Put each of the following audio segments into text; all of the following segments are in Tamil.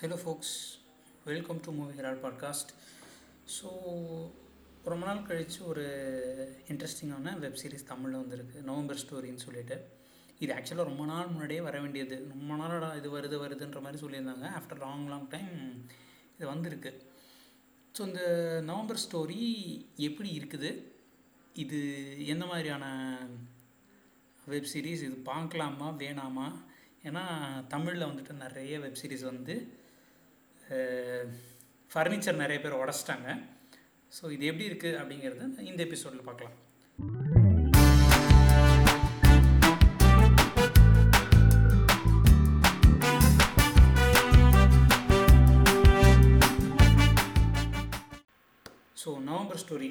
Hello folks welcome to movie Herald podcast so ரொம்ப நாள் கழித்து ஒரு இன்ட்ரெஸ்டிங்கான வெப் சீரிஸ் தமிழில் வந்திருக்கு நவம்பர் ஸ்டோரின்னு சொல்லிட்டு. இது ஆக்சுவலாக ரொம்ப நாள் முன்னாடியே வர வேண்டியது. ரொம்ப நாளாக இது வருது வருதுன்ற மாதிரி சொல்லியிருந்தாங்க. ஆஃப்டர் லாங் லாங் டைம் இது வந்திருக்கு. ஸோ இந்த நவம்பர் ஸ்டோரி எப்படி இருக்குது? இது எந்த மாதிரியான வெப் சீரிஸ் இது பார்க்கலாமா வேணாமா? ஏன்னா தமிழில் வந்துட்டு நிறைய வெப் சீரிஸ் வந்து ஃபர்னிச்சர் நிறைய பேர் உடச்சிட்டாங்க. ஸோ இது எப்படி இருக்குது அப்படிங்கிறத இந்த எபிசோடில் பார்க்கலாம். ஸோ நவம்பர் ஸ்டோரி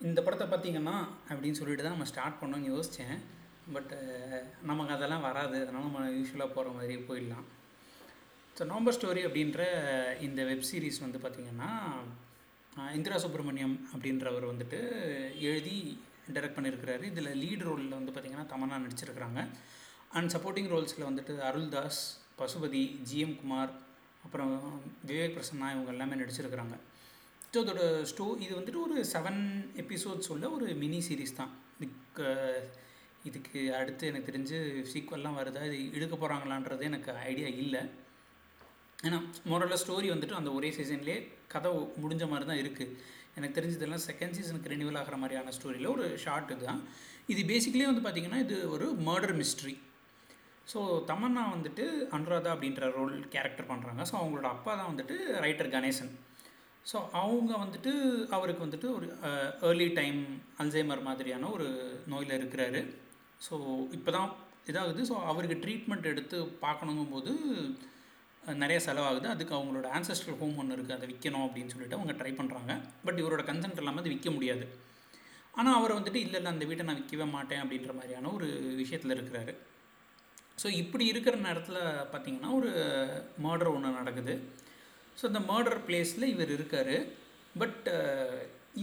இந்த படத்தை பார்த்தீங்கன்னா அப்படின்னு சொல்லிட்டு தான் நம்ம ஸ்டார்ட் பண்ணோன்னு யோசித்தேன் பட் நமக்கு அதெல்லாம் வராது. அதனால் நம்ம யூஸ்வலாக போகிற மாதிரி போயிடலாம். ஸோ நவம்பர் ஸ்டோரி அப்படின்ற இந்த வெப் சீரிஸ் வந்து பார்த்திங்கன்னா இந்திரா சுப்பிரமணியம் அப்படின்றவர் வந்துட்டு எழுதி டைரக்ட் பண்ணியிருக்கிறாரு இதில் லீட் ரோலில் வந்து பார்த்திங்கன்னா தமன்னா நடிச்சிருக்கிறாங்க. அண்ட் சப்போர்ட்டிங் ரோல்ஸில் வந்துட்டு அருள்தாஸ் பசுபதி ஜிஎம் குமார் அப்புறம் விவேக் பிரசன்னா இவங்க எல்லாமே நடிச்சிருக்கிறாங்க. ஸோ அதோட ஸ்டோ இது வந்துட்டு ஒரு செவன் எபிசோட்ஸ் உள்ள ஒரு மினி சீரீஸ் தான். இதுக்கு இதுக்கு அடுத்து எனக்கு தெரிஞ்சு சீக்வல்லாம் வருதா இது இழுக்க போகிறாங்களான்றது எனக்கு ஐடியா இல்லை. ஏன்னா மோரல ஸ்டோரி வந்துட்டு அந்த ஒரே சீசன்லேயே கதை முடிஞ்ச மாதிரி தான் இருக்குது எனக்கு தெரிஞ்சதெல்லாம் செகண்ட் சீசனுக்கு ரெனியூவல் ஆகிற மாதிரியான ஸ்டோரியில் ஒரு ஷார்ட் தான். இது பேசிக்கலே வந்து பார்த்திங்கன்னா இது ஒரு மர்டர் மிஸ்ட்ரி ஸோ தமன்னா வந்துட்டு அனுராதா அப்படின்ற ரோல் கேரக்டர் பண்ணுறாங்க ஸோ அவங்களோட அப்பா தான் வந்துட்டு ரைட்டர் கணேசன். ஸோ அவங்க வந்துட்டு அவருக்கு வந்துட்டு ஒரு ஏர்லி டைம் அல்சைமர் மாதிரியான ஒரு நோயில் இருக்கிறாரு. ஸோ இப்போ தான் இதாகுது. ஸோ அவருக்கு ட்ரீட்மெண்ட் எடுத்து பார்க்கணுங்கும் போது நிறைய செலவாகுது. அதுக்கு அவங்களோட ஆன்சஸ்டர் ஹோம் ஒன்று இருக்குது அதை விற்கணும் அப்படின்னு சொல்லிட்டு அவங்க ட்ரை பண்ணுறாங்க பட் இவரோட கன்சென்ட் இல்லாமல் அது விற்க முடியாது. ஆனால் அவர் வந்துட்டு இல்லை இல்லை அந்த வீட்டை நான் விற்கவே மாட்டேன் அப்படின்ற மாதிரியான ஒரு விஷயத்தில் இருக்கிறாரு. ஸோ இப்படி இருக்கிற நேரத்தில் பார்த்திங்கன்னா ஒரு மர்டர் ஒன்று நடக்குது. ஸோ இந்த மர்டர் பிளேஸில் இவர் இருக்கார். பட்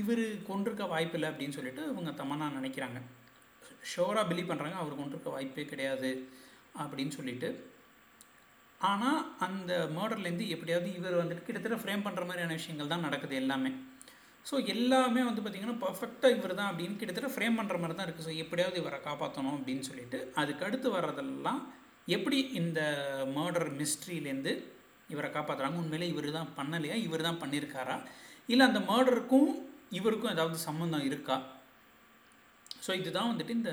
இவர் கொண்டிருக்க வாய்ப்பில்லை அப்படின்னு சொல்லிட்டு இவங்க தமன்னா நினைக்கிறாங்க. ஷோராக பிலீவ் பண்ணுறாங்க அவர் கொண்டிருக்க வாய்ப்பே கிடையாது அப்படின்னு சொல்லிட்டு. ஆனால் அந்த மர்டர்லேருந்து எப்படியாவது இவர் வந்துட்டு கிட்டத்தட்ட ஃப்ரேம் பண்ணுற மாதிரியான விஷயங்கள் தான் நடக்குது எல்லாமே. ஸோ எல்லாமே வந்து பார்த்திங்கன்னா பர்ஃபெக்டாக இவர் தான் அப்படின்னு கிட்டத்தட்ட ஃப்ரேம் பண்ணுற மாதிரி தான் இருக்குது ஸோ எப்படியாவது இவரை காப்பாற்றணும் அப்படின்னு சொல்லிட்டு அதுக்கு அடுத்து வர்றதெல்லாம் எப்படி இந்த மர்டர் மிஸ்ட்ரியிலேருந்து இவரை காப்பாற்றுறாங்க உண்மையிலே இவர் தான் பண்ணலையா? இவர் தான் பண்ணியிருக்காரா இல்லை அந்த மர்டருக்கும் இவருக்கும் ஏதாவது சம்மந்தம் இருக்கா? ஸோ இதுதான் வந்துட்டு இந்த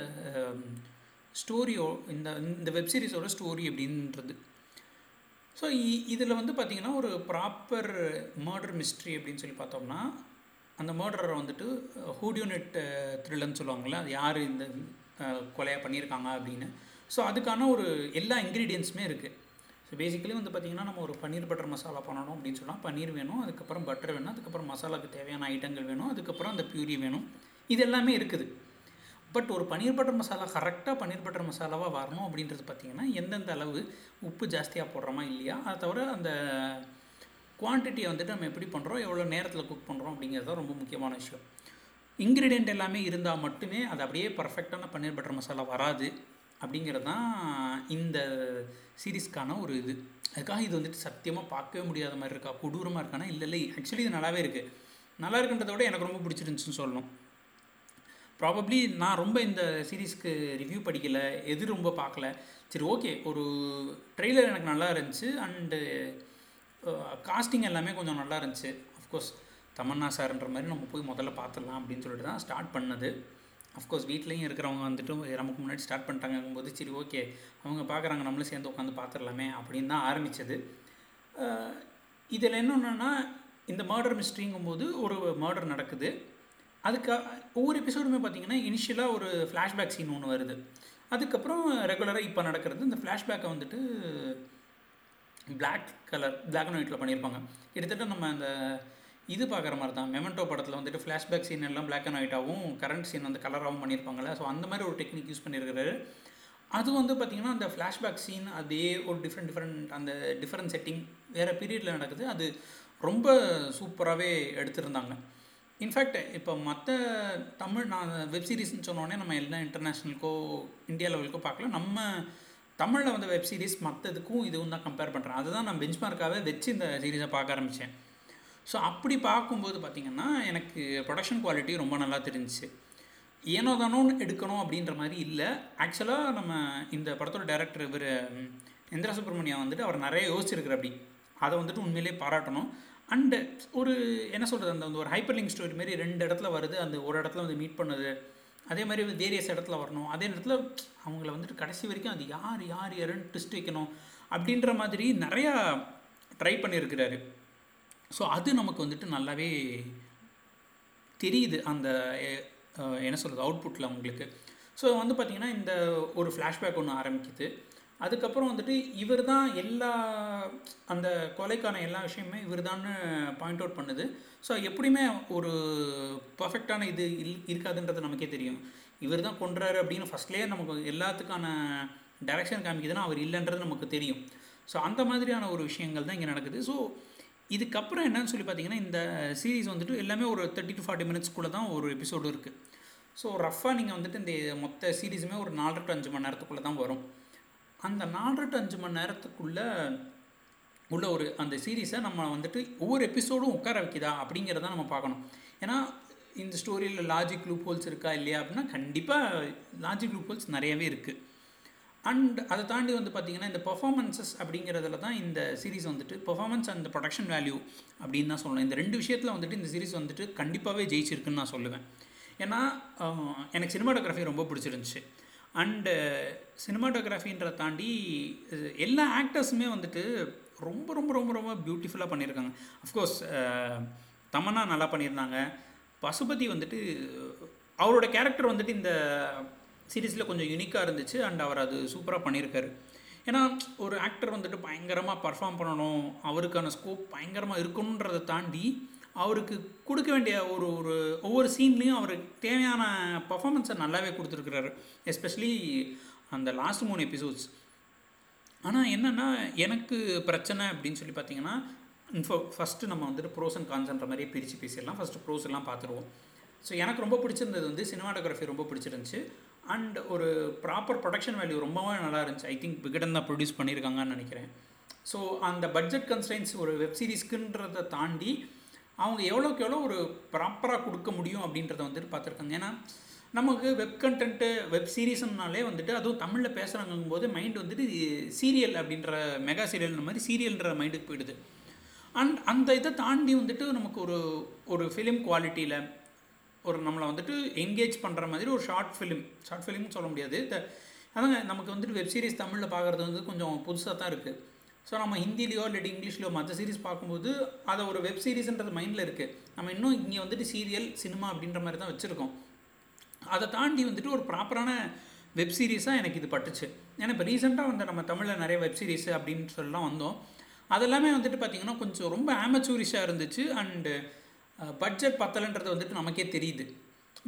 ஸ்டோரியோ இந்த இந்த வெப்சீரிஸோட ஸ்டோரி அப்படின்றது. ஸோ இதில் வந்து பார்த்திங்கன்னா ஒரு ப்ராப்பர் மர்டர் மிஸ்ட்ரி அப்படின்னு சொல்லி பார்த்தோம்னா அந்த மர்டரை வந்துட்டு ஹூடியூனிட் த்ரில்லர்னு சொல்லுவாங்கள்ல அது யார் இந்த கொலையாக பண்ணியிருக்காங்க அப்படின்னு. ஸோ அதுக்கான ஒரு எல்லா இன்க்ரீடியன்ஸுமே இருக்குது ஸோ பேசிக்கலி வந்து பார்த்திங்கன்னா நம்ம ஒரு பன்னீர் பட்டர் மசாலா பண்ணணும் அப்படின்னு சொன்னால் பன்னீர் வேணும் அதுக்கப்புறம் பட்டர் வேணும் அதுக்கப்புறம் மசாலாவுக்கு தேவையான ஐட்டங்கள் வேணும் அதுக்கப்புறம் அந்த பியூரி வேணும். இது எல்லாமே இருக்குது. பட் ஒரு பன்னீர் பட்டர் மசாலா கரெக்டாக பன்னீர் பட்டர் மசாலாவாக வரணும் அப்படின்றது பார்த்திங்கன்னா எந்தெந்த அளவு உப்பு ஜாஸ்தியாக போடுறோமா இல்லையா அதை தவிர அந்த குவான்டிட்டியை வந்துட்டு நம்ம எப்படி பண்ணுறோம் எவ்வளோ நேரத்தில் குக் பண்ணுறோம் அப்படிங்கிறது தான் ரொம்ப முக்கியமான விஷயம். இன்க்ரீடியண்ட் எல்லாமே இருந்தால் மட்டுமே அது அப்படியே பர்ஃபெக்டான பன்னீர் பட்டர் மசாலா வராது அப்படிங்கிறது தான் இந்த சீரீஸ்க்கான ஒரு இது. அதுக்காக இது வந்துட்டு சத்தியமாக பார்க்கவே முடியாத மாதிரி இருக்கா? கொடூரமாக இருக்கானா? இல்லை இல்லை ஆக்சுவலி இது நல்லாவே இருக்குது நல்லா இருக்குன்றத விட எனக்கு ரொம்ப பிடிச்சிருந்துச்சுன்னு சொல்லணும். ப்ராபப்ளி நான் ரொம்ப இந்த சீரீஸ்க்கு ரிவ்யூ படிக்கலை எது ரொம்ப பார்க்கல. சரி ஓகே ஒரு ட்ரெய்லர் எனக்கு நல்லா இருந்துச்சு. அண்டு காஸ்டிங் எல்லாமே கொஞ்சம் நல்லா இருந்துச்சு. அஃப்கோர்ஸ் தமன்னா சார்ன்ற மாதிரி நம்ம போய் முதல்ல பார்த்துடலாம் அப்படின்னு சொல்லிட்டு தான் ஸ்டார்ட் பண்ணது. அஃப்கோர்ஸ் வீட்லேயும் இருக்கிறவங்க வந்துட்டு நமக்கு முன்னாடி ஸ்டார்ட் பண்ணிட்டாங்கும்போது சரி ஓகே அவங்க பார்க்குறாங்க நம்மளும் சேர்ந்து உட்காந்து பார்த்துடலாமே அப்படின்னு தான் ஆரம்பித்தது இதில் என்னென்னா இந்த மர்டர் மிஸ்ட்ரிங்கும்போது ஒரு மர்டர் நடக்குது. அதுக்கு ஒவ்வொரு எபிசோடுமே பார்த்தீங்கன்னா இனிஷியலாக ஒரு ஃப்ளாஷ்பேக் சீன் ஒன்று வருது. அதுக்கப்புறம் ரெகுலராக இப்போ நடக்கிறது இந்த ஃப்ளாஷ்பேக்கை வந்துட்டு பிளாக் கலர் பிளாக் அண்ட் ஒயிட்டில் பண்ணியிருப்பாங்க கிட்டத்தட்ட நம்ம அந்த இது பார்க்குற மாதிரி தான் மெமெண்டோ படத்தில் வந்துட்டு ஃப்ளாஷ்பேக் சீன் எல்லாம் பிளாக் அண்ட் ஒயிட்டாகவும் கரண்ட் சீன் வந்து கலராகவும் பண்ணியிருப்பாங்கள்ல ஸோ அந்த மாதிரி ஒரு டெக்னிக் யூஸ் பண்ணியிருக்கிறாரு அது வந்து பார்த்திங்கன்னா அந்த ஃப்ளாஷ்பேக் சீன் அதே ஒரு டிஃப்ரெண்ட் டிஃப்ரெண்ட் அந்த டிஃப்ரெண்ட் செட்டிங் வேறு பீரியடில் நடக்குது. அது ரொம்ப சூப்பராகவே எடுத்திருந்தாங்க. இன்ஃபேக்ட் இப்போ மற்ற தமிழ் நான் வெப் சீரிஸ்னு சொன்னோடனே நம்ம எல்லாம் இன்டர்நேஷ்னலுக்கோ இந்தியா லெவலுக்கோ பார்க்கல. நம்ம தமிழில் வந்து வெப் சீரிஸ் மற்றதுக்கும் இதுவும் தான் கம்பேர் பண்ணுறேன் அதுதான் நான் பெஞ்ச்மார்க்காகவே வச்சு இந்த சீரீஸை பார்க்க ஆரம்பித்தேன் ஸோ அப்படி பார்க்கும்போது பார்த்திங்கன்னா எனக்கு ப்ரொடக்ஷன் குவாலிட்டி ரொம்ப நல்லா தெரிஞ்சிச்சு. ஏனோ தானோன்னு எடுக்கணும் அப்படின்ற மாதிரி இல்லை. ஆக்சுவலாக நம்ம இந்த படத்தோட டேரக்டர் இவர் இந்திரா சுப்பிரமணியா வந்துட்டு அவர் நிறைய யோசிச்சிருக்கிற அப்படி. அதை வந்துட்டு உண்மையிலே பாராட்டணும். அண்டு ஒரு என்ன சொல்கிறது அந்த ஒரு ஹைப்பர் லிங்க் ஸ்டோரி மாதிரி ரெண்டு இடத்துல வருது அந்த ஒரு இடத்துல வந்து மீட் பண்ணுது. அதே மாதிரி வேரியஸ் இடத்துல வரணும். அதே இடத்துல அவங்கள வந்துட்டு கடைசி வரைக்கும் அது யார் யார் யாருன்னு ட்விஸ்ட் வைக்கணும் அப்படின்ற மாதிரி நிறையா ட்ரை பண்ணியிருக்கிறாரு. ஸோ அது நமக்கு வந்துட்டு நல்லாவே தெரியுது. அந்த என்ன சொல்கிறது அவுட்புட்டில் அவங்களுக்கு. ஸோ வந்து பார்த்திங்கன்னா இந்த ஒரு ஃப்ளாஷ்பேக் ஒன்று ஆரம்பிக்குது. அதுக்கப்புறம் வந்துட்டு இவர் தான் எல்லா அந்த கொலைக்கான எல்லா விஷயமுமே இவர் தான் பாயிண்ட் அவுட் பண்ணுது. ஸோ எப்படியுமே ஒரு பர்ஃபெக்டான இது இல் இருக்காதுன்றது நமக்கே தெரியும். இவர் தான் கொன்றாரு அப்படின்னு ஃபஸ்ட்லேயே நமக்கு எல்லாத்துக்கான டைரக்ஷன் காமிக்குதுன்னா அவர் இல்லைன்றது நமக்கு தெரியும். ஸோ அந்த மாதிரியான ஒரு விஷயங்கள் தான் இங்கே நடக்குது. ஸோ இதுக்கப்புறம் என்னன்னு சொல்லி பார்த்தீங்கன்னா இந்த சீரீஸ் வந்துட்டு எல்லாமே ஒரு தேர்ட்டி டு ஃபார்ட்டி மினிட்ஸ்க்குள்ளே தான் ஒரு எபிசோடு இருக்குது ஸோ ரஃபாக நீங்கள் வந்துட்டு இந்த மொத்த சீரீஸுமே ஒரு நாலரை டு அஞ்சு மணி நேரத்துக்குள்ளே தான் வரும். அந்த நாலு டு அஞ்சு மணி நேரத்துக்குள்ளே உள்ள ஒரு அந்த சீரீஸை நம்ம வந்துட்டு ஒவ்வொரு எபிசோடும் உட்கார வைக்குதா அப்படிங்கிறத நம்ம பார்க்கணும். ஏன்னா இந்த ஸ்டோரியில் லாஜிக் லூப் ஹோல்ஸ் இருக்கா இல்லையா அப்படின்னா கண்டிப்பாக லாஜிக் லூப் ஹோல்ஸ் நிறையவே இருக்குது அண்ட் அதை தாண்டி வந்து பார்த்திங்கன்னா இந்த பர்ஃபார்மன்ஸஸ் அப்படிங்கிறதுல தான் இந்த சீரிஸ் வந்துட்டு பர்ஃபாமன்ஸ் அண்ட் ப்ரொடக்ஷன் வேல்யூ அப்படின்னு தான் சொல்லணும். இந்த ரெண்டு விஷயத்தில் வந்துட்டு இந்த சீரிஸ் வந்துட்டு கண்டிப்பாகவே ஜெயிச்சிருக்குன்னு நான் சொல்லுவேன். ஏன்னா எனக்கு சினிமாட்டோகிராஃபி ரொம்ப பிடிச்சிருந்துச்சு. அண்டு சினிமாட்டோகிராஃபின்றதை uh, தாண்டி எல்லா ஆக்டர்ஸுமே வந்துட்டு ரொம்ப ரொம்ப ரொம்ப ரொம்ப பியூட்டிஃபுல்லாக பண்ணியிருக்காங்க. அஃப்கோர்ஸ் uh, தமன்னா நல்லா பண்ணியிருந்தாங்க. பசுபதி வந்துட்டு அவரோட கேரக்டர் வந்துட்டு இந்த சீரீஸில் கொஞ்சம் யூனிக்காக இருந்துச்சு அண்ட் அவர் அது சூப்பராக பண்ணியிருக்காரு. ஏன்னா ஒரு ஆக்டர் வந்துட்டு பயங்கரமாக பர்ஃபார்ம் பண்ணணும் அவருக்கான ஸ்கோப் பயங்கரமாக இருக்கணுன்றதை தாண்டி அவருக்கு கொடுக்க வேண்டிய ஒரு ஒரு ஒவ்வொரு சீன்லேயும் அவருக்கு தேவையான பர்ஃபாமன்ஸை நல்லாவே கொடுத்துருக்குறாரு. எஸ்பெஷலி அந்த லாஸ்ட் மூணு எபிசோட்ஸ் ஆனால் என்னென்னா எனக்கு பிரச்சனை அப்படின்னு சொல்லி பார்த்தீங்கன்னா இன்ஃபோ ஃபஸ்ட்டு நம்ம வந்துட்டு ப்ரோஸ் அண்ட் கான்ஸ்ன்ற மாதிரியே பிரித்து பேசிடலாம். ஃபஸ்ட்டு ப்ரோஸ் எல்லாம் பார்த்துருவோம் ஸோ எனக்கு ரொம்ப பிடிச்சிருந்தது வந்து சினிமாட்டோகிராஃபி ரொம்ப பிடிச்சிருந்துச்சு. அண்ட் ஒரு ப்ராப்பர் ப்ரொடக்ஷன் வேல்யூ ரொம்பவே நல்லா இருந்துச்சு. ஐ திங்க் விகடன் தான் ப்ரொடியூஸ் பண்ணியிருக்காங்கன்னு நினைக்கிறேன். ஸோ அந்த பட்ஜெட் கன்ஸ்டைன்ஸ் ஒரு வெப் சீரிஸ்க்குன்றதை தாண்டி அவங்க எவ்வளோக்கு எவ்வளோ ஒரு ப்ராப்பராக கொடுக்க முடியும் அப்படின்றத வந்துட்டு பார்த்துருக்காங்க. ஏன்னா நமக்கு வெப் கண்டென்ட்டு வெப் சீரீஸ்னாலே வந்துட்டு அதுவும் தமிழில் பேசுகிறாங்கும் போது மைண்ட் வந்துட்டு சீரியல் அப்படின்ற மெகா சீரியல் மாதிரி சீரியல்ன்ற மைண்டுக்கு போயிடுது. அண்ட் அந்த இதை தாண்டி வந்துட்டு நமக்கு ஒரு ஒரு ஃபிலிம் குவாலிட்டியில் ஒரு நம்மளை வந்துட்டு என்கேஜ் பண்ணுற மாதிரி ஒரு ஷார்ட் ஃபிலிம் ஷார்ட் ஃபிலிம்னு சொல்ல முடியாது. அதாங்க நமக்கு வந்துட்டு வெப் சீரிஸ் தமிழில் பார்க்குறது வந்து கொஞ்சம் புதுசாக தான் இருக்குது ஸோ நம்ம ஹிந்திலேயோ இல்லாட்டி இங்கிலீஷ்லையோ மற்ற சீரிஸ் பார்க்கும்போது அதை ஒரு வெப் சீரிஸ்ன்றது மைண்டில் இருக்குது நம்ம இன்னும் இங்கே வந்துட்டு சீரியல் சினிமா அப்படின்ற மாதிரி தான் வச்சுருக்கோம். அதை தாண்டி வந்துட்டு ஒரு ப்ராப்பரான வெப் சீரிஸாக எனக்கு இது பட்டுச்சு. ஏன்னா இப்போ ரீசெண்டாக வந்து நம்ம தமிழில் நிறைய வெப் சீரிஸ் அப்படின்னு சொல்லலாம் வந்தோம். அதெல்லாமே வந்துட்டு பார்த்திங்கன்னா கொஞ்சம் ரொம்ப ஆமச்சூரிஷாக இருந்துச்சு. அண்டு பட்ஜெட் பத்தலைன்றது வந்துட்டு நமக்கே தெரியுது.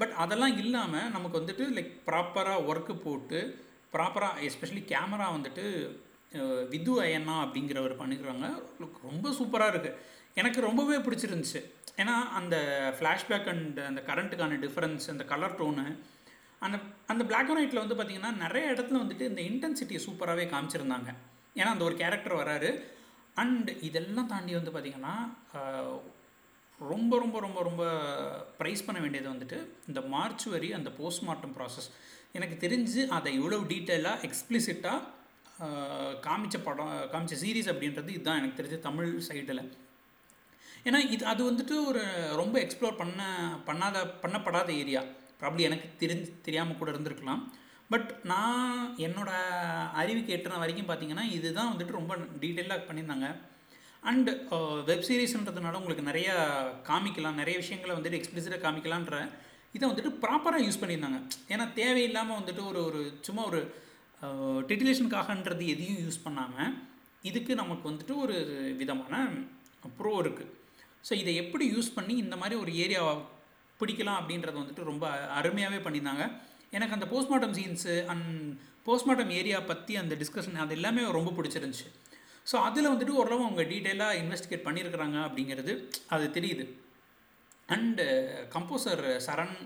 பட் அதெல்லாம் இல்லாமல் நமக்கு வந்துட்டு லைக் ப்ராப்பராக ஒர்க்கு போட்டு ப்ராப்பராக எஸ்பெஷலி கேமரா வந்துட்டு விது அயன்னா அப்படிங்கிறவர் பண்ணிக்கிறாங்க. ரொம்ப சூப்பராக இருக்குது எனக்கு ரொம்பவே பிடிச்சிருந்துச்சு. ஏன்னா அந்த ஃப்ளாஷ்பேக் அண்ட் அந்த கரண்ட்டுக்கான டிஃப்ரென்ஸ் அந்த கலர் டோனு அந்த அந்த பிளாக் அண்ட் ஒயிட்டில் வந்து பார்த்திங்கன்னா நிறைய இடத்துல வந்துட்டு இந்த இன்டென்சிட்டியை சூப்பராகவே காமிச்சிருந்தாங்க. ஏன்னா அந்த ஒரு கேரக்டர் வராரு. அண்ட் இதெல்லாம் தாண்டி வந்து பார்த்திங்கன்னா ரொம்ப ரொம்ப ரொம்ப ரொம்ப ப்ரைஸ் பண்ண வேண்டியது வந்துட்டு இந்த மார்ச் வரி அந்த போஸ்ட்மார்ட்டம் ப்ராசஸ் எனக்கு தெரிஞ்சு அதை இவ்வளோ டீட்டெயிலாக எக்ஸ்பிளிசிட்டாக காமிச்ச படம் காமிச்ச சீரீஸ் அப்படின்றது இதுதான் எனக்கு தெரிஞ்ச தமிழ் சைடில் ஏன்னா இது அது வந்துட்டு ஒரு ரொம்ப எக்ஸ்ப்ளோர் பண்ண பண்ணாத பண்ணப்படாத ஏரியா ப்ராப்ளி எனக்கு தெரிஞ்சு தெரியாமல் கூட இருந்திருக்கலாம். பட் நான் என்னோடய அறிவுக்கு எட்டுன வரைக்கும் பார்த்தீங்கன்னா இதுதான் வந்துட்டு ரொம்ப டீட்டெயிலாக பண்ணியிருந்தாங்க. அண்டு வெப் சீரீஸ்ன்றதுனால உங்களுக்கு நிறையா காமிக்கலாம் நிறைய விஷயங்களை வந்துட்டு எக்ஸ்பிளிசிட்டாக காமிக்கலான்ற இதை வந்துட்டு ப்ராப்பராக யூஸ் பண்ணியிருந்தாங்க. ஏன்னா தேவையில்லாமல் வந்துட்டு ஒரு ஒரு சும்மா ஒரு டிட்டிலேஷனுக்காகன்றது எதையும் யூஸ் பண்ணாமல் இதுக்கு நமக்கு வந்துட்டு ஒரு விதமான ப்ரோ இருக்குது ஸோ இதை எப்படி யூஸ் பண்ணி இந்த மாதிரி ஒரு ஏரியாவை பிடிக்கலாம் அப்படின்றத வந்துட்டு ரொம்ப அருமையாகவே பண்ணியிருந்தாங்க. எனக்கு அந்த postmortem scenes and postmortem area பற்றி அந்த டிஸ்கஷன் அது எல்லாமே ரொம்ப பிடிச்சிருந்துச்சு. ஸோ அதில் வந்துட்டு ஓரளவு அவங்க டீட்டெயிலாக இன்வெஸ்டிகேட் பண்ணியிருக்கிறாங்க அப்படிங்கிறது அது தெரியுது. அண்டு கம்போசர் சரண்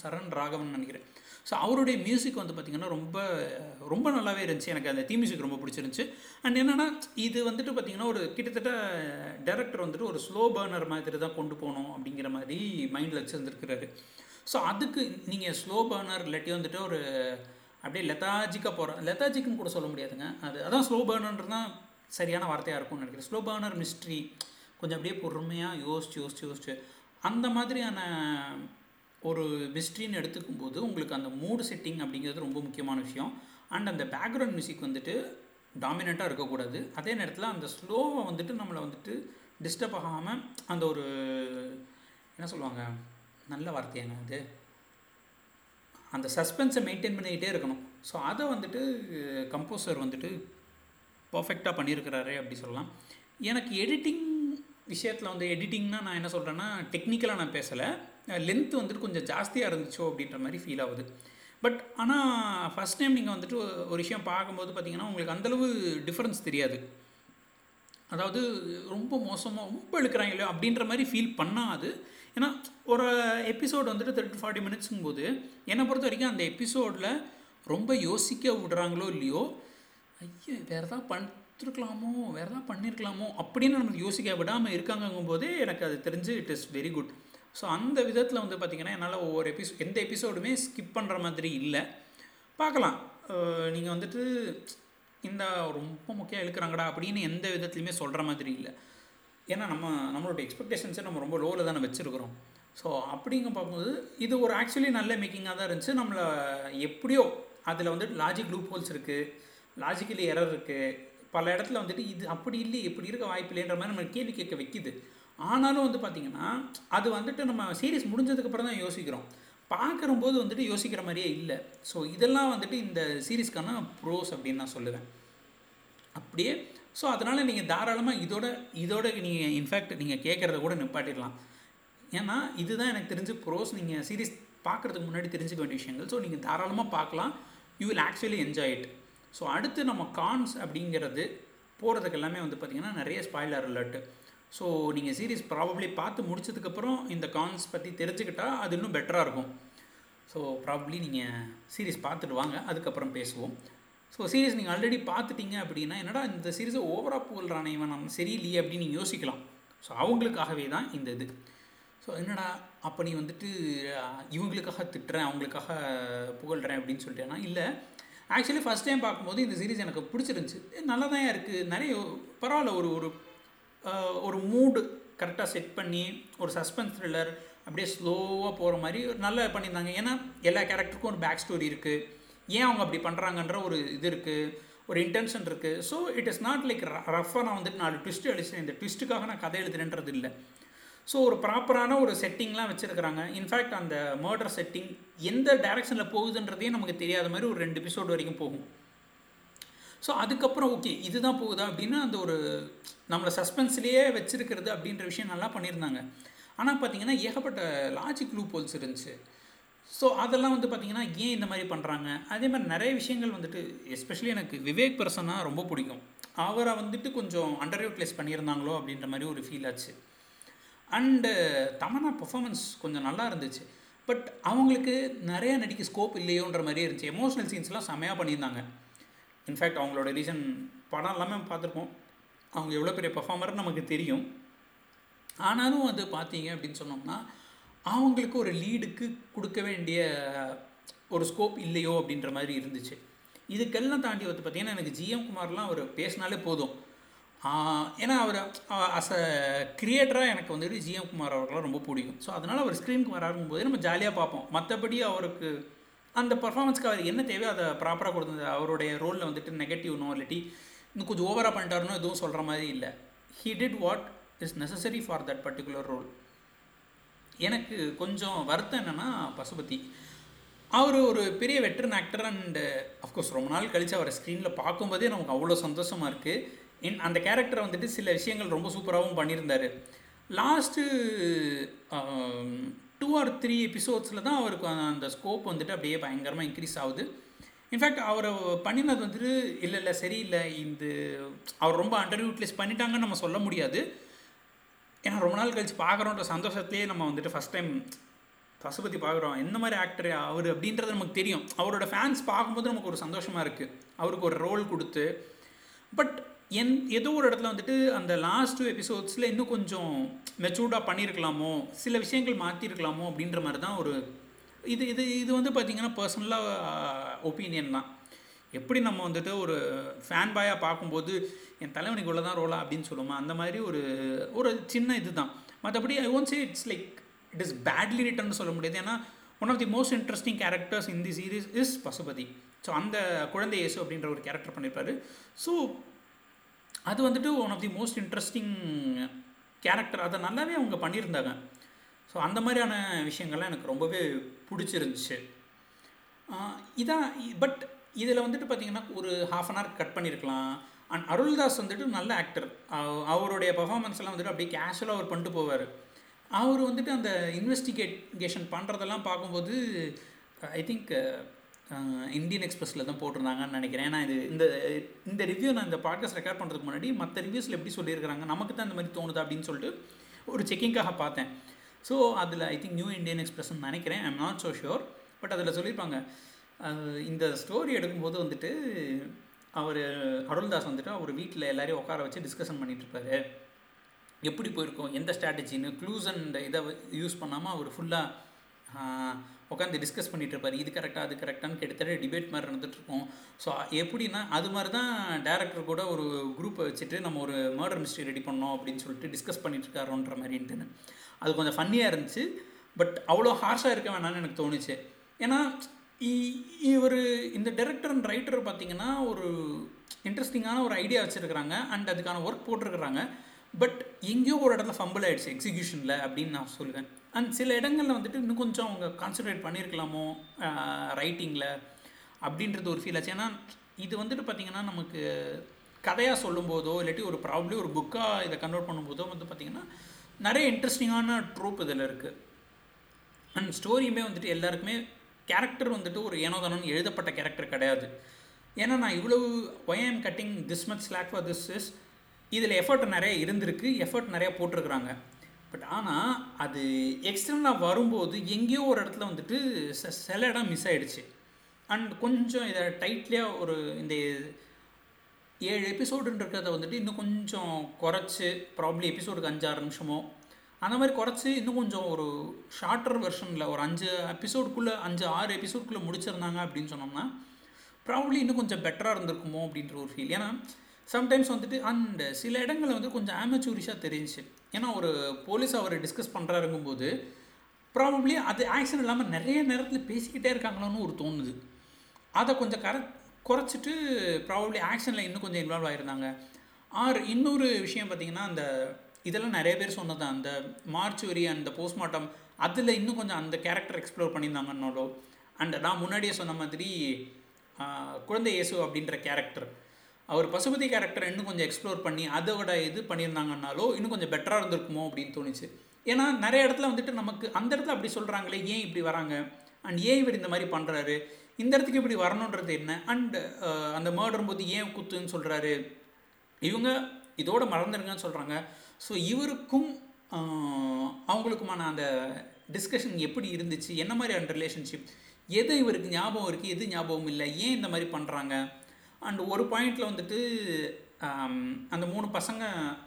சரண் ராகவன் நினைக்கிறேன். ஸோ அவருடைய மியூசிக் வந்து பார்த்திங்கன்னா ரொம்ப ரொம்ப நல்லாவே இருந்துச்சு. எனக்கு அந்த தீ மியூசிக் ரொம்ப பிடிச்சிருந்துச்சு. அண்ட் என்னென்னா இது வந்துட்டு பார்த்திங்கன்னா ஒரு கிட்டத்தட்ட டேரக்டர் வந்துட்டு ஒரு ஸ்லோ பர்னர் மாதிரி தான் கொண்டு போகணும் அப்படிங்கிற மாதிரி மைண்டில் வச்சுருந்துருக்கிறாரு. ஸோ அதுக்கு நீங்கள் ஸ்லோ பர்னர் இல்லாட்டி வந்துட்டு ஒரு அப்படியே லெத்தாஜிக்காக போகிற லெத்தாஜிக்குன்னு கூட சொல்ல முடியாதுங்க. அது அதான் ஸ்லோ பர்னர்ன்றது தான் சரியான வார்த்தையாக இருக்கும்னு நினைக்கிறேன். ஸ்லோ பர்னர் மிஸ்ட்ரி கொஞ்சம் அப்படியே பொறுமையாக யோசிச்சு யோசிச்சு யோசிச்சு அந்த மாதிரியான ஒரு மிஸ்ட்ரின்னு எடுத்துக்கும் போது உங்களுக்கு அந்த மூடு செட்டிங் அப்படிங்கிறது ரொம்ப முக்கியமான விஷயம். அண்ட் அந்த பேக்ரவுண்ட் மியூசிக் வந்துட்டு டாமினண்ட்டாக இருக்கக்கூடாது. அதே நேரத்தில் அந்த ஸ்லோவை வந்துட்டு நம்மளை வந்துட்டு டிஸ்டர்ப் ஆகாமல் அந்த ஒரு என்ன சொல்லுவாங்க? நல்ல வார்த்தையாங்க அது? அந்த சஸ்பென்ஸை மெயின்டைன் பண்ணிக்கிட்டே இருக்கணும். ஸோ அதை வந்துட்டு கம்போசர் வந்துட்டு பர்ஃபெக்டாக பண்ணியிருக்கிறாரு அப்படி சொல்லலாம். எனக்கு எடிட்டிங் விஷயத்தில் வந்து எடிட்டிங்னால் நான் என்ன சொல்கிறேன்னா டெக்னிக்கலாக நான் பேசலை. லென்த் வந்துட்டு கொஞ்சம் ஜாஸ்தியாக இருந்துச்சோ அப்படின்ற மாதிரி ஃபீல் ஆகுது. பட் ஆனால் ஃபஸ்ட் டைம் நீங்கள் வந்துட்டு ஒரு விஷயம் பார்க்கும்போது பார்த்தீங்கன்னா உங்களுக்கு அந்தளவு டிஃப்ரென்ஸ் தெரியாது. அதாவது ரொம்ப மோசமாக ரொம்ப இழுக்கிறாங்களோ அப்படின்ற மாதிரி ஃபீல் பண்ணாது ஏன்னா ஒரு எபிசோட் வந்துட்டு தேர்ட்டி ஃபார்ட்டி மினிட்ஸுங்கும் போது என்னை பொறுத்த வரைக்கும் அந்த எபிசோடில் ரொம்ப யோசிக்க விடுறாங்களோ இல்லையோ ஐயோ வேறு எதாவது பண்ணிருக்கலாமோ வேறு எதாவது பண்ணியிருக்கலாமோ அப்படின்னு நமக்கு யோசிக்க விடாமல் இருக்காங்கங்கும் போதே எனக்கு அது தெரிஞ்சு it is very good so அந்த விதத்தில் வந்து பார்த்திங்கன்னா என்னால் ஒவ்வொரு எபிசோ எந்த எபிசோடுமே ஸ்கிப் பண்ணுற மாதிரி இல்லை. பார்க்கலாம் நீங்கள் வந்துட்டு இந்த ரொம்ப முக்கியம் இழுக்கிறாங்கடா அப்படின்னு எந்த விதத்துலையுமே சொல்கிற மாதிரி இல்லை. ஏன்னா நம்ம நம்மளோட எக்ஸ்பெக்டேஷன்ஸை நம்ம ரொம்ப லோவில் தானே வச்சுருக்குறோம். ஸோ அப்படிங்க பார்க்கும்போது இது ஒரு ஆக்சுவலி நல்ல மேக்கிங்காக தான் இருந்துச்சு. நம்மளை எப்படியோ அதில் வந்துட்டு லாஜிக் லூப் ஹோல்ஸ் இருக்குது லாஜிக்கலி எரர் இருக்குது பல இடத்துல வந்துட்டு இது அப்படி இல்லை இப்படி இருக்க வாய்ப்பு இல்லைன்ற மாதிரி நம்ம கேள்வி கேட்க வைக்குது. ஆனாலும் வந்து பார்த்திங்கன்னா அது வந்துட்டு நம்ம சீரியஸ் முடிஞ்சதுக்கப்புறம் தான் யோசிக்கிறோம். பார்க்குறம்போது வந்துட்டு யோசிக்கிற மாதிரியே இல்லை. ஸோ இதெல்லாம் வந்துட்டு இந்த சீரீஸ்க்கான ப்ரோஸ் அப்படின்னு நான் சொல்லுவேன். அப்படியே ஸோ அதனால் நீங்கள் தாராளமாக இதோட இதோட நீங்கள் இன்ஃபேக்ட் நீங்கள் கேட்குறத கூட நிப்பாட்டிடலாம். ஏன்னா இதுதான் எனக்கு தெரிஞ்சு ப்ரோஸ் நீங்கள் சீரீஸ் பார்க்குறதுக்கு முன்னாடி தெரிஞ்சுக்க வேண்டிய விஷயங்கள். ஸோ நீங்கள் தாராளமாக பார்க்கலாம். You will actually enjoy it so அடுத்து நம்ம கான்ஸ் அப்படிங்கிறது போகிறதுக்கு எல்லாமே வந்து பார்த்திங்கன்னா நிறைய ஸ்பாய்லர் அலர்ட்டு ஸோ நீங்கள் சீரீஸ் ப்ராபப்ளி பார்த்து முடிச்சதுக்கப்புறம் இந்த கான்ஸ் பற்றி தெரிஞ்சுக்கிட்டால் அது இன்னும் பெட்டராக இருக்கும். ஸோ ப்ராபப்ளி நீங்கள் சீரீஸ் பார்த்துட்டு வாங்க அதுக்கப்புறம் பேசுவோம். ஸோ சீரீஸ் நீங்கள் ஆல்ரெடி பார்த்துட்டீங்க அப்படின்னா என்னடா இந்த சீரீஸை ஓவராக புகழ்றானே இவன் நம்ம சரியில்லையே அப்படின்னு நீங்கள் யோசிக்கலாம். ஸோ அவங்களுக்காகவே தான் இந்த இது. ஸோ என்னடா அப்போ நீ வந்துட்டு இவங்களுக்காக திட்டுறேன் அவங்களுக்காக புகழ்கிறேன் அப்படின்னு சொல்லிட்டேன்னா இல்லை. ஆக்சுவலி ஃபஸ்ட் டைம் பார்க்கும்போது இந்த சீரீஸ் எனக்கு பிடிச்சிருந்துச்சி. நல்லா தான் இருக்குது நிறைய பரவாயில்ல ஒரு ஒரு ஒரு மூடு கரெக்டாக செட் பண்ணி ஒரு சஸ்பென்ஸ் த்ரில்லர் அப்படியே ஸ்லோவாக போகிற மாதிரி ஒரு நல்லா பண்ணியிருந்தாங்க. ஏன்னா எல்லா கேரக்டருக்கும் ஒரு பேக் ஸ்டோரி இருக்குது ஏன் அவங்க அப்படி பண்ணுறாங்கன்ற ஒரு இது இருக்குது ஒரு இன்டென்ஷன் இருக்குது so it is not like ரஃபாக நான் வந்துட்டு நாலு ட்விஸ்ட் அடிச்சேன். இந்த ட்விஸ்ட்டுக்காக நான் கதை எழுதுறேன்றது இல்லை. ஸோ ஒரு ப்ராப்பரான ஒரு செட்டிங்லாம் வச்சுருக்கிறாங்க. இன்ஃபேக்ட் அந்த மர்டர் செட்டிங் எந்த டைரக்ஷனில் போகுதுன்றதே நமக்கு தெரியாத மாதிரி ஒரு ரெண்டு எபிசோடு வரைக்கும் போகும். ஸோ அதுக்கப்புறம் ஓகே இதுதான் போகுதா அப்படின்னா அந்த ஒரு நம்மளை சஸ்பென்ஸ்லேயே வச்சுருக்கிறது அப்படின்ற விஷயம் நல்லா பண்ணியிருந்தாங்க. ஆனால் பார்த்தீங்கன்னா ஏகப்பட்ட லாஜிக் லூப் ஹோல்ஸ் இருந்துச்சு. ஸோ அதெல்லாம் வந்து பார்த்திங்கன்னா ஏன் இந்த மாதிரி பண்ணுறாங்க அதே மாதிரி நிறைய விஷயங்கள் வந்துட்டு எஸ்பெஷலி எனக்கு விவேக் பர்சனாக ரொம்ப பிடிக்கும். அவரை வந்துட்டு கொஞ்சம் அண்டர் யூட்டிலைஸ் பண்ணியிருந்தாங்களோ அப்படின்ற மாதிரி ஒரு ஃபீல் ஆச்சு. அண்டு தமனா பர்ஃபாமன்ஸ் கொஞ்சம் நல்லா இருந்துச்சு. பட் அவங்களுக்கு நிறையா நடிக்க ஸ்கோப் இல்லையோன்ற மாதிரி இருந்துச்சு. எமோஷ்னல் சீன்ஸ்லாம் செமையாக பண்ணியிருந்தாங்க. இன்ஃபேக்ட் அவங்களோட ரீசன் படம் எல்லாமே பார்த்துருப்போம். அவங்க எவ்வளோ பெரிய பர்ஃபார்மர்னு நமக்கு தெரியும். ஆனாலும் அது பார்த்தீங்க அப்படின்னு சொன்னோம்னா அவங்களுக்கு ஒரு லீடுக்கு கொடுக்க வேண்டிய ஒரு ஸ்கோப் இல்லையோ அப்படின்ற மாதிரி இருந்துச்சு. இதுக்கெல்லாம் தாண்டி வந்து பார்த்திங்கன்னா எனக்கு ஜிஎம் குமார்லாம் அவர் பேசினாலே போதும். ஏன்னா அவர் அஸ் அ கிரியேட்டராக எனக்கு வந்துட்டு ஜிஎம் குமார் அவர்களாம் ரொம்ப பிடிக்கும். ஸோ அதனால் அவர் ஸ்க்ரீனுக்கு போது நம்ம ஜாலியாக பார்ப்போம். மற்றபடி அவருக்கு அந்த பர்ஃபார்மன்ஸ்க்கு அவர் என்ன தேவையோ அதை ப்ராப்பராக கொடுத்தது அவருடைய ரோலில் வந்துட்டு நெகட்டிவ்னோ இல்லாட்டி இன்னும் கொஞ்சம் ஓவராக பண்ணிட்டாருனோ எதுவும் சொல்கிற மாதிரி இல்லை. He did what is necessary for that particular role எனக்கு கொஞ்சம் வருத்தம் என்னென்னா பசுபதி அவர் ஒரு பெரிய வெட்டரன் ஆக்டர் அண்டு அஃப்கோர்ஸ் ரொம்ப நாள் கழித்து அவரை ஸ்க்ரீனில் பார்க்கும்போதே நமக்கு அவ்வளோ சந்தோஷமாக இருக்குது என் அந்த கேரக்டரை வந்துட்டு சில விஷயங்கள் ரொம்ப சூப்பராகவும் பண்ணியிருந்தார். லாஸ்ட்டு டூ ஆர் த்ரீ எபிசோட்ஸில் தான் அவருக்கு அந்த ஸ்கோப் வந்துட்டு அப்படியே பயங்கரமாக இன்க்ரீஸ் ஆகுது. இன்ஃபேக்ட் அவரை பண்ணினது வந்துட்டு இல்லை இல்லை சரியில்லை. இந்த அவர் ரொம்ப அண்டர் யூட்டிலைஸ் பண்ணிட்டாங்கன்னு நம்ம சொல்ல முடியாது. ஏன்னா ரொம்ப நாள் கழித்து பார்க்குறோன்ற சந்தோஷத்துலேயே நம்ம வந்துட்டு ஃபஸ்ட் டைம் பசுபதி பார்க்குறோம். எந்த மாதிரி ஆக்டர் அவர்? அப்படின்றது நமக்கு தெரியும். அவரோட ஃபேன்ஸ் பார்க்கும்போது நமக்கு ஒரு சந்தோஷமாக இருக்குது அவருக்கு ஒரு ரோல் கொடுத்து. பட் என் ஏதோ ஒரு இடத்துல வந்துட்டு அந்த லாஸ்ட் டூ எபிசோட்ஸில் இன்னும் கொஞ்சம் மெச்சூர்டாக பண்ணியிருக்கலாமோ சில விஷயங்கள் மாற்றிருக்கலாமோ அப்படின்ற மாதிரி தான் ஒரு இது இது இது வந்து பார்த்திங்கன்னா பர்சனலாக ஒப்பீனியன் தான். எப்படி நம்ம வந்துட்டு ஒரு ஃபேன் பாயாக பார்க்கும்போது என் தலைவனுக்கு இவ்வளோ தான் ரோலா அப்படின்னு சொல்லுவோமா? அந்த மாதிரி ஒரு ஒரு சின்ன இது தான் மற்றபடி I won't say it's like it is badly written சொல்ல முடியாது. ஏன்னா one of the most interesting characters in the series is Pasupathi so அந்த குழந்தை இயேசு அப்படின்ற ஒரு கேரக்டர் பண்ணியிருப்பாரு ஸோ அது வந்துட்டு one of the most interesting character அதை நல்லாவே அவங்க பண்ணியிருந்தாங்க. ஸோ அந்த மாதிரியான விஷயங்கள்லாம் எனக்கு ரொம்பவே பிடிச்சிருந்துச்சு. இதான் பட் இதில் வந்துட்டு பார்த்தீங்கன்னா ஒரு ஹாஃப் அன் ஹவர் கட் பண்ணியிருக்கலாம் அண்ட் அருள்தாஸ் வந்துட்டு நல்ல ஆக்டர் அவருடைய பர்ஃபாமன்ஸ்லாம் வந்துட்டு அப்படியே கேஷுவலாக அவர் பண்ணிட்டு போவார். அவர் வந்துட்டு அந்த இன்வெஸ்டிகேஷன் பண்ணுறதெல்லாம் பார்க்கும்போது ஐ திங்க் இந்தியன் எக்ஸ்பிரஸில் தான் போட்டிருந்தாங்கன்னு நினைக்கிறேன். ஏன்னா இது இந்த இந்த ரிவ்யூ நான் இந்த பாட்காஸ்ட் ரெக்கார்ட் பண்ணுறதுக்கு முன்னாடி மற்ற ரிவ்யூஸில் எப்படி சொல்லியிருக்கிறாங்க நமக்கு தான் இந்த மாதிரி தோணுதா அப்படின்னு சொல்லிட்டு ஒரு செக்கிங்காக பார்த்தேன். ஸோ அதில் ஐ திங்க் நியூ இந்தியன் எக்ஸ்பிரஸ்ன்னு நினைக்கிறேன். I'm not so sure but அதில் சொல்லியிருப்பாங்க. இந்த ஸ்டோரி எடுக்கும்போது வந்துட்டு அவர் அருள்தாஸ் வந்துட்டு அவர் வீட்டில் எல்லாரையும் உட்கார வச்சு டிஸ்கஷன் பண்ணிகிட்ருப்பாரு எப்படி போயிருக்கோம் எந்த ஸ்ட்ராட்டஜின்னு க்ளூஸ் அண்ட் இதை யூஸ் பண்ணாமல் அவர் ஃபுல்லாக உட்காந்து டிஸ்கஸ் பண்ணிட்டு இருப்பார் இது கரெக்டாக அது கரெக்டான்னு கிட்டத்தட்ட டிபேட் மாதிரி நடந்துட்டுருக்கோம். ஸோ எப்படின்னா அது மாதிரி தான் டேரக்டர் கூட ஒரு குரூப்பை வச்சுட்டு நம்ம ஒரு மர்டர் மிஸ்ட்ரி ரெடி பண்ணோம் அப்படின்னு சொல்லிட்டு டிஸ்கஸ் பண்ணிட்டு இருக்காரோன்ற மாதிரின்ட்டுன்னு அது கொஞ்சம் ஃபன்னியாக இருந்துச்சு. பட் அவ்வளோ ஹார்ஷாக இருக்க வேணாம்னு எனக்கு தோணுச்சு. ஏன்னா இவர் இந்த டேரக்டர் அண்ட் ரைட்டர் பார்த்தீங்கன்னா ஒரு இன்ட்ரெஸ்டிங்கான ஒரு ஐடியா வச்சுருக்கிறாங்க. அண்ட் அதுக்கான ஒர்க் போட்டிருக்கிறாங்க. பட் எங்கேயோ ஒரு இடத்துல ஃபம்பிள் ஆகிடுச்சு எக்ஸிக்யூஷனில் அப்படின்னு நான் சொல்லுவேன் அண்ட் சில இடங்களில் வந்துட்டு இன்னும் கொஞ்சம் அவங்க கான்சன்ட்ரேட் பண்ணியிருக்கலாமோ ரைட்டிங்கில் அப்படின்றது ஒரு ஃபீல் ஆச்சு. ஏன்னா இது வந்துட்டு பார்த்திங்கன்னா நமக்கு கதையாக சொல்லும்போதோ இல்லாட்டி ஒரு ப்ராப்ளி ஒரு புக்காக இதை கன்வெர்ட் பண்ணும்போதோ வந்து பார்த்திங்கன்னா நிறைய இன்ட்ரெஸ்டிங்கான ட்ரூப் இதில் இருக்குது அண்ட் ஸ்டோரியுமே வந்துட்டு எல்லாருக்குமே கேரக்டர் வந்துட்டு ஒரு ஏனோதானோன்னு எழுதப்பட்ட கேரக்டர் கிடையாது. ஏன்னா நான் இவ்வளவு why why I'm cutting this much slack for this is இதில் எஃபர்ட் நிறைய இருந்திருக்கு எஃபர்ட் நிறையா போட்டிருக்கிறாங்க. பட் ஆனால் அது எக்ஸ்டர்னலாக வரும்போது எங்கேயோ ஒரு இடத்துல வந்துட்டு ச- சில இடம் மிஸ் ஆகிடுச்சு அண்ட் கொஞ்சம் இதை டைட்லியாக ஒரு இந்த ஏழு எபிசோடுன்றத இருக்கிறத வந்துட்டு இன்னும் கொஞ்சம் குறைச்சி ப்ராப்ளி எபிசோடுக்கு அஞ்சாறு நிமிஷமோ அந்த மாதிரி குறைச்சி இன்னும் கொஞ்சம் ஒரு ஷார்ட்டர் வெர்ஷனில் ஒரு அஞ்சு எபிசோடுக்குள்ளே அஞ்சு ஆறு எபிசோடுக்குள்ளே முடிச்சிருந்தாங்க அப்படின்னு சொன்னோம்னா ப்ராப்ளி இன்னும் கொஞ்சம் பெட்டராக இருந்திருக்குமோ அப்படின்ற ஒரு ஃபீல் ஏன்னா சம்டைம்ஸ் வந்துட்டு அண்ட் சில இடங்களில் வந்து கொஞ்சம் ஆமச்சூரிஷாக தெரிஞ்சுச்சு. ஏன்னா ஒரு போலீஸ் அவர் டிஸ்கஸ் பண்ணுறாருங்கும் போது ப்ராபப்ளி அது ஆக்ஷன் இல்லாமல் நிறைய நேரத்தில் பேசிக்கிட்டே இருக்காங்களோன்னு ஒரு தோணுது. அதை கொஞ்சம் கர குறைச்சிட்டு ப்ராபப்ளி ஆக்ஷனில் இன்னும் கொஞ்சம் இன்வால்வ் ஆகிருந்தாங்க ஆர் இன்னொரு விஷயம் பார்த்தீங்கன்னா அந்த இதெல்லாம் நிறைய பேர் சொன்னது அந்த மார்ச்சுவரி அந்த போஸ்ட்மார்ட்டம் அதில் இன்னும் கொஞ்சம் அந்த கேரக்டர் எக்ஸ்ப்ளோர் பண்ணியிருந்தாங்கன்னாலோ அண்ட் நான் முன்னாடியே சொன்ன மாதிரி குழந்தை இயேசு அப்படின்ற கேரக்டர் அவர் பசுபதி கேரக்டர் இன்னும் கொஞ்சம் எக்ஸ்ப்ளோர் பண்ணி அதோட இது பண்ணியிருந்தாங்கன்னாலோ இன்னும் கொஞ்சம் பெட்டராக இருந்திருக்குமோ அப்படின்னு தோணுச்சு. ஏன்னா நிறைய இடத்துல வந்துட்டு நமக்கு அந்த இடத்துல அப்படி சொல்கிறாங்களே ஏன் இப்படி வராங்க? அண்ட் ஏன் இவர் இந்த மாதிரி பண்ணுறாரு இந்த இடத்துக்கு இப்படி வரணுன்றது என்ன? அண்ட் அந்த மர்டரும் போது ஏன் குத்துன்னு சொல்கிறாரு இவங்க இதோட மறந்துடுங்கன்னு சொல்கிறாங்க ஸோ இவருக்கும் அவங்களுக்குமான அந்த டிஸ்கஷன் எப்படி இருந்துச்சு? என்ன மாதிரியான ரிலேஷன்ஷிப் எது இவருக்கு ஞாபகம் இருக்குது எது ஞாபகம் இல்லை? ஏன் இந்த மாதிரி பண்ணுறாங்க அண்ட் ஒரு பாயிண்டில் வந்துட்டு um, அந்த மூணு பசங்க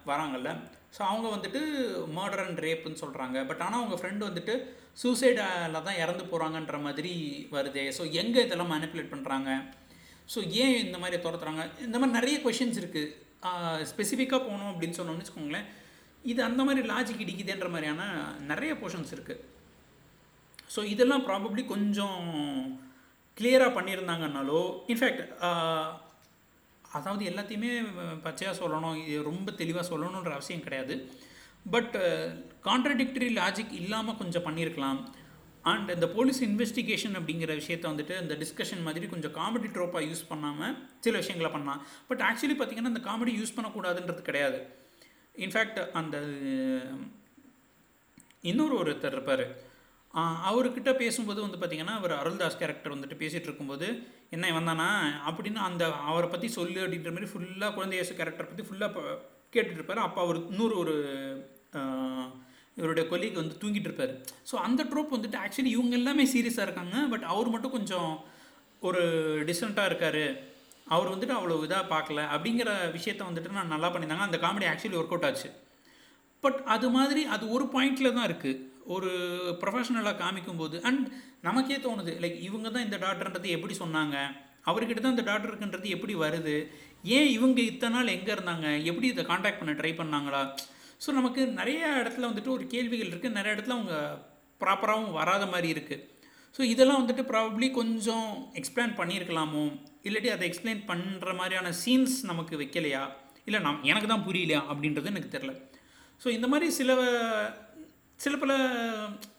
வராங்கல்ல. ஸோ அவங்க வந்துட்டு மர்டர் அண்ட் ரேப்புன்னு சொல்கிறாங்க பட் ஆனால் அவங்க ஃப்ரெண்டு வந்துட்டு சூசைடில் தான் இறந்து போகிறாங்கன்ற மாதிரி வருது. ஸோ எங்கே இதெல்லாம் மேனிப்புலேட் பண்ணுறாங்க ஸோ ஏன் இந்த மாதிரி துரத்துறாங்க? இந்த மாதிரி நிறைய கொஷின்ஸ் இருக்குது ஸ்பெசிஃபிக்காக போகணும் அப்படின்னு சொன்னோம்னு வச்சுக்கோங்களேன். இது அந்த மாதிரி லாஜிக் இடிக்குதுன்ற மாதிரியான நிறைய போர்ஷன்ஸ் இருக்குது ஸோ இதெல்லாம் ப்ராபப்ளி கொஞ்சம் கிளியராக பண்ணியிருந்தாங்கன்னாலோ இன்ஃபேக்ட் அதாவது எல்லாத்தையுமே பச்சையாக சொல்லணும் இது ரொம்ப தெளிவாக சொல்லணுன்ற அவசியம் கிடையாது. பட் கான்ட்ரடிக்டரி லாஜிக் இல்லாமல் கொஞ்சம் பண்ணியிருக்கலாம் அண்ட் இந்த போலீஸ் இன்வெஸ்டிகேஷன் அப்படிங்கிற விஷயத்த வந்துட்டு இந்த டிஸ்கஷன் மாதிரி கொஞ்சம் காமெடி ட்ரோப்பாக யூஸ் பண்ணாமல் சில விஷயங்களை பண்ணலாம். பட் ஆக்சுவலி பார்த்திங்கன்னா இந்த காமெடி யூஸ் பண்ணக்கூடாதுன்றது கிடையாது. இன்ஃபேக்ட் அந்த இன்னொரு ஒருத்தர் இருப்பார். அவர்கிட்ட பேசும்போது வந்து பார்த்தீங்கன்னா அவர் அருள்தாஸ் கேரக்டர் வந்துட்டு பேசிகிட்டு இருக்கும்போது என்ன இவன் தானா? அப்படின்னு அந்த அவரை பற்றி சொல்லு அப்படின்ற மாதிரி ஃபுல்லாக குழந்தையேசு கேரக்டர் பற்றி ஃபுல்லாக கேட்டுட்டு இருப்பார். அப்போ அவர் இன்னொரு ஒரு இவருடைய கொலீக் வந்து தூங்கிட்டு இருப்பார். ஸோ அந்த ட்ரோப் வந்துட்டு ஆக்சுவலி இவங்க எல்லாமே சீரியஸாக இருக்காங்க. பட் அவர் மட்டும் கொஞ்சம் ஒரு டிஸ்டண்ட்டாக இருக்கார். அவர் வந்துட்டு அவ்வளோ இதாக பார்க்கல. அப்படிங்கிற விஷயத்த வந்துட்டு நான் நல்லா பண்ணியிருந்தாங்க. அந்த காமெடி ஆக்சுவலி ஒர்க் அவுட் ஆச்சு. பட் அது மாதிரி அது ஒரு பாயிண்டில் தான் இருக்குது ஒரு ப்ரொஃபஷனலாக காமிக்கும்போது அண்ட் நமக்கே தோணுது லைக் இவங்க தான் இந்த டாக்டர்ன்றது எப்படி சொன்னாங்க? அவர்கிட்ட தான் இந்த டாக்டர் இருக்குன்றது எப்படி வருது? ஏன் இவங்க இத்தனை நாள் எங்கே இருந்தாங்க? எப்படி இதை காண்டாக்ட் பண்ண ட்ரை பண்ணாங்களா? ஸோ நமக்கு நிறைய இடத்துல வந்துட்டு ஒரு கேள்விகள் இருக்குது நிறைய இடத்துல அவங்க ப்ராப்பராகவும் வராத மாதிரி இருக்குது ஸோ இதெல்லாம் வந்துட்டு ப்ராபப்ளி கொஞ்சம் எக்ஸ்பிளைன் பண்ணியிருக்கலாமோ? இல்லாட்டி அதை எக்ஸ்பிளைன் பண்ணுற மாதிரியான சீன்ஸ் நமக்கு வைக்கலையா? இல்லை நம் எனக்கு தான் புரியலையா? அப்படின்றது எனக்கு தெரில ஸோ இந்த மாதிரி சில சில பல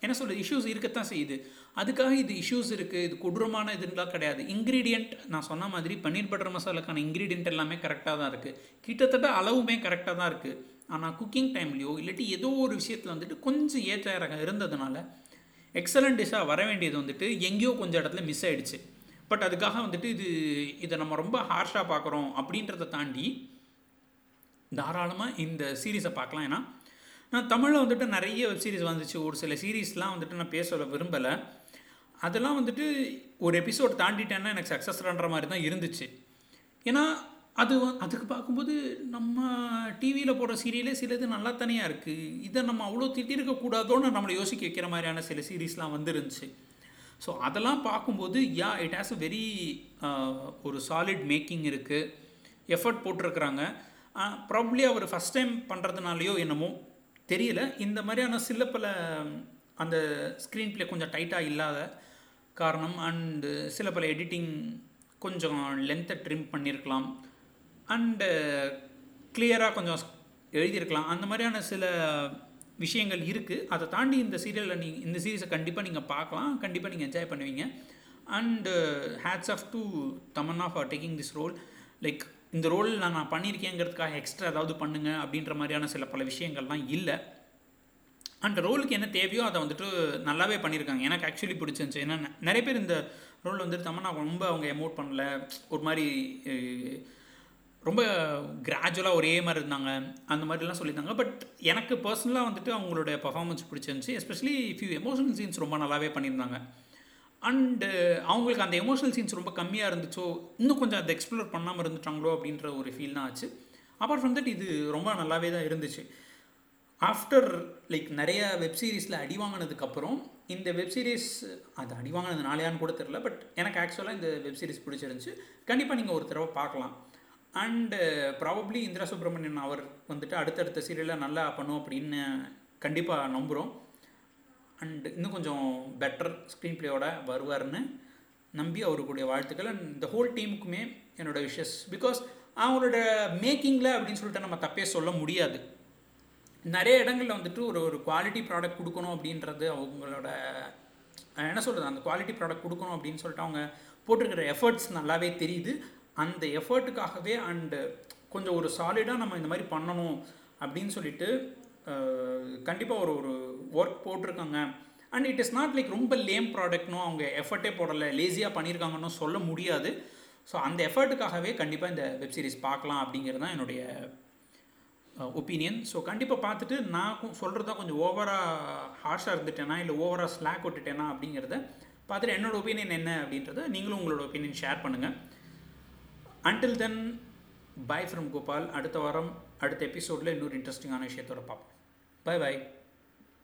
என்ன சொல்கிறது இஷ்யூஸ் இருக்கத்தான் செய்யுது. அதுக்காக இது இஷ்யூஸ் இருக்குது இது கொடூரமான இதுலாம் கிடையாது. இன்க்ரீடியண்ட் நான் சொன்ன மாதிரி பன்னீர் பட்டர் மசாலாக்கான இன்க்ரீடியண்ட் எல்லாமே கரெக்டாக தான் இருக்குது கிட்டத்தட்ட அளவுமே கரெக்டாக தான் இருக்குது ஆனால் குக்கிங் டைம்லேயோ இல்லாட்டி ஏதோ ஒரு விஷயத்தில் வந்துட்டு கொஞ்சம் ஏற்ற இறக்கம் இருந்ததுனால எக்ஸலண்ட் டிஷ்ஷாக வர வேண்டியது வந்துட்டு எங்கேயோ கொஞ்சம் இடத்துல மிஸ் ஆகிடுச்சு பட் அதுக்காக வந்துட்டு இது இதை நம்ம ரொம்ப ஹார்ஷாக பார்க்குறோம் அப்படின்றத தாண்டி தாராளமாக இந்த சீரீஸை பார்க்கலாம். ஏன்னா நான் தமிழில் வந்துட்டு நிறைய வெப் சீரிஸ் வந்துச்சு. ஒரு சில சீரீஸ்லாம் வந்துட்டு நான் பேச விரும்பலை. அதெல்லாம் வந்துட்டு ஒரு எபிசோட் தாண்டிட்டேன்னா எனக்கு சக்ஸஸ்ன்ற மாதிரி தான் இருந்துச்சு. ஏன்னா அது அதுக்கு பார்க்கும்போது நம்ம டிவியில் போடுற சீரியலே சிலது நல்லா தனியாக இருக்குது இதை நம்ம அவ்வளோ திட்டிருக்கக்கூடாதோன்னு நம்மளை யோசிக்க வைக்கிற மாதிரியான சில சீரீஸ்லாம் வந்துருந்துச்சு. ஸோ அதெல்லாம் பார்க்கும்போது yeah it has a very ஒரு சாலிட் மேக்கிங் இருக்குது எஃபர்ட் போட்டிருக்கிறாங்க. ப்ராப்ளி அவர் ஃபஸ்ட் டைம் பண்ணுறதுனாலையோ என்னமோ தெரியல. இந்த மாதிரியான சில பல அந்த ஸ்க்ரீன் ப்ளே கொஞ்சம் டைட்டாக இல்லாத காரணம் அண்டு சில பல எடிட்டிங் கொஞ்சம் லென்த்தை ட்ரிம் பண்ணியிருக்கலாம் அண்டு கிளியராக கொஞ்சம் எழுதியிருக்கலாம் அந்த மாதிரியான சில விஷயங்கள் இருக்குது அதை தாண்டி இந்த சீரியலில் நீ இந்த சீரீஸை கண்டிப்பாக நீங்கள் பார்க்கலாம். கண்டிப்பாக நீங்கள் என்ஜாய் பண்ணுவீங்க. And hats off to Tamannaah for taking this role like இந்த ரோல் நான் நான் பண்ணியிருக்கேங்கிறதுக்காக எக்ஸ்ட்ரா ஏதாவது பண்ணுங்க அப்படின்ற மாதிரியான சில பல விஷயங்கள்லாம் இல்லை. அந்த ரோலுக்கு என்ன தேவையோ அதை வந்துட்டு நல்லாவே பண்ணியிருக்காங்க எனக்கு ஆக்சுவலி பிடிச்சிருந்துச்சு. ஏன்னா நிறைய பேர் இந்த ரோல் வந்துட்டு நான் ரொம்ப அவங்க எமோட் பண்ணல. ஒரு மாதிரி ரொம்ப கிராஜுவலாக ஒரே மாதிரி இருந்தாங்க. அந்த மாதிரிலாம் சொல்லியிருந்தாங்க. பட் எனக்கு பர்சனலாக வந்துட்டு அவங்களோட பர்ஃபார்மன்ஸ் பிடிச்சிருந்துச்சி. எஸ்பெஷலி ஃபியூ எமோஷனல் சீன்ஸ் ரொம்ப நல்லாவே பண்ணியிருந்தாங்க. அண்டு uh, அவங்களுக்கு அந்த எமோஷனல் சீன்ஸ் ரொம்ப கம்மியாக இருந்துச்சோ இன்னும் கொஞ்சம் அதை எக்ஸ்ப்ளோர் பண்ணாமல் இருந்துட்டாங்களோ அப்படின்ற ஒரு ஃபீல் தான் ஆச்சு. அப்பார்ட் ஃப்ரம் தட் இது ரொம்ப நல்லாவே தான் இருந்துச்சு. ஆஃப்டர் லைக் நிறைய வெப் சீரிஸில் அடி வாங்கினதுக்கப்புறம் இந்த வெப் சீரிஸ் அது அடி வாங்கினது நாளையான்னு கூட தெரில பட் எனக்கு ஆக்சுவலாக இந்த வெப் சீரிஸ் பிடிச்சிருந்துச்சு. கண்டிப்பாக நீங்கள் ஒரு தடவை பார்க்கலாம். And probably uh, Indira Subramanian அவர் வந்துட்டு அடுத்தடுத்த சீரியலில் நல்லா பண்ணும் அப்படின்னு கண்டிப்பாக நம்புகிறோம் அண்ட் இன்னும் கொஞ்சம் பெட்டர் ஸ்க்ரீன் பிளேயோட வருவார்னு நம்பி அவருக்குடைய வாழ்த்துக்கள். அண்ட் இந்த ஹோல் டீமுக்குமே என்னோடய விஷஸ் பிகாஸ் அவங்களோட மேக்கிங்கில் அப்படின்னு சொல்லிட்டு நம்ம தப்பே சொல்ல முடியாது. நிறைய இடங்களில் வந்துட்டு ஒரு ஒரு குவாலிட்டி ப்ராடக்ட் கொடுக்கணும் அப்படின்றது அவங்களோட என்ன சொல்கிறது அந்த குவாலிட்டி ப்ராடக்ட் கொடுக்கணும் அப்படின்னு சொல்லிட்டு அவங்க போட்டிருக்கிற எஃபர்ட்ஸ் நல்லாவே தெரியுது. அந்த எஃபர்ட்டுக்காகவே அண்டு கொஞ்சம் ஒரு சாலிடாக நம்ம இந்த மாதிரி பண்ணணும் அப்படின்னு சொல்லிட்டு கண்டிப்பாக ஒரு ஒரு ஒர்க் போட்டிருக்காங்க. And it is not like ரொம்ப லேம் ப்ராடக்ட்னும் அவங்க எஃபர்ட்டே போடலை லேசியாக பண்ணியிருக்காங்கன்னு சொல்ல முடியாது. ஸோ அந்த எஃபர்ட்டுக்காகவே கண்டிப்பாக இந்த வெப் சீரிஸ் பார்க்கலாம் அப்படிங்கிறது தான் என்னுடைய ஒப்பீனியன் ஸோ கண்டிப்பாக பார்த்துட்டு நான் சொல்கிறது தான் கொஞ்சம் ஓவராக ஹார்ஷாக இருந்துட்டேனா இல்லை ஓவராக ஸ்லாக் விட்டுட்டேனா அப்படிங்கிறத பார்த்துட்டு என்னோடய ஒப்பீனியன் என்ன அப்படின்றத நீங்களும் உங்களோட ஒப்பீனியன் ஷேர் பண்ணுங்கள் until then bye from Gopal அடுத்த வாரம் அடுத்த எபிசோடில் இன்னொரு இன்ட்ரெஸ்டிங்கான விஷயத்தோட பார்ப்போம். Bye bye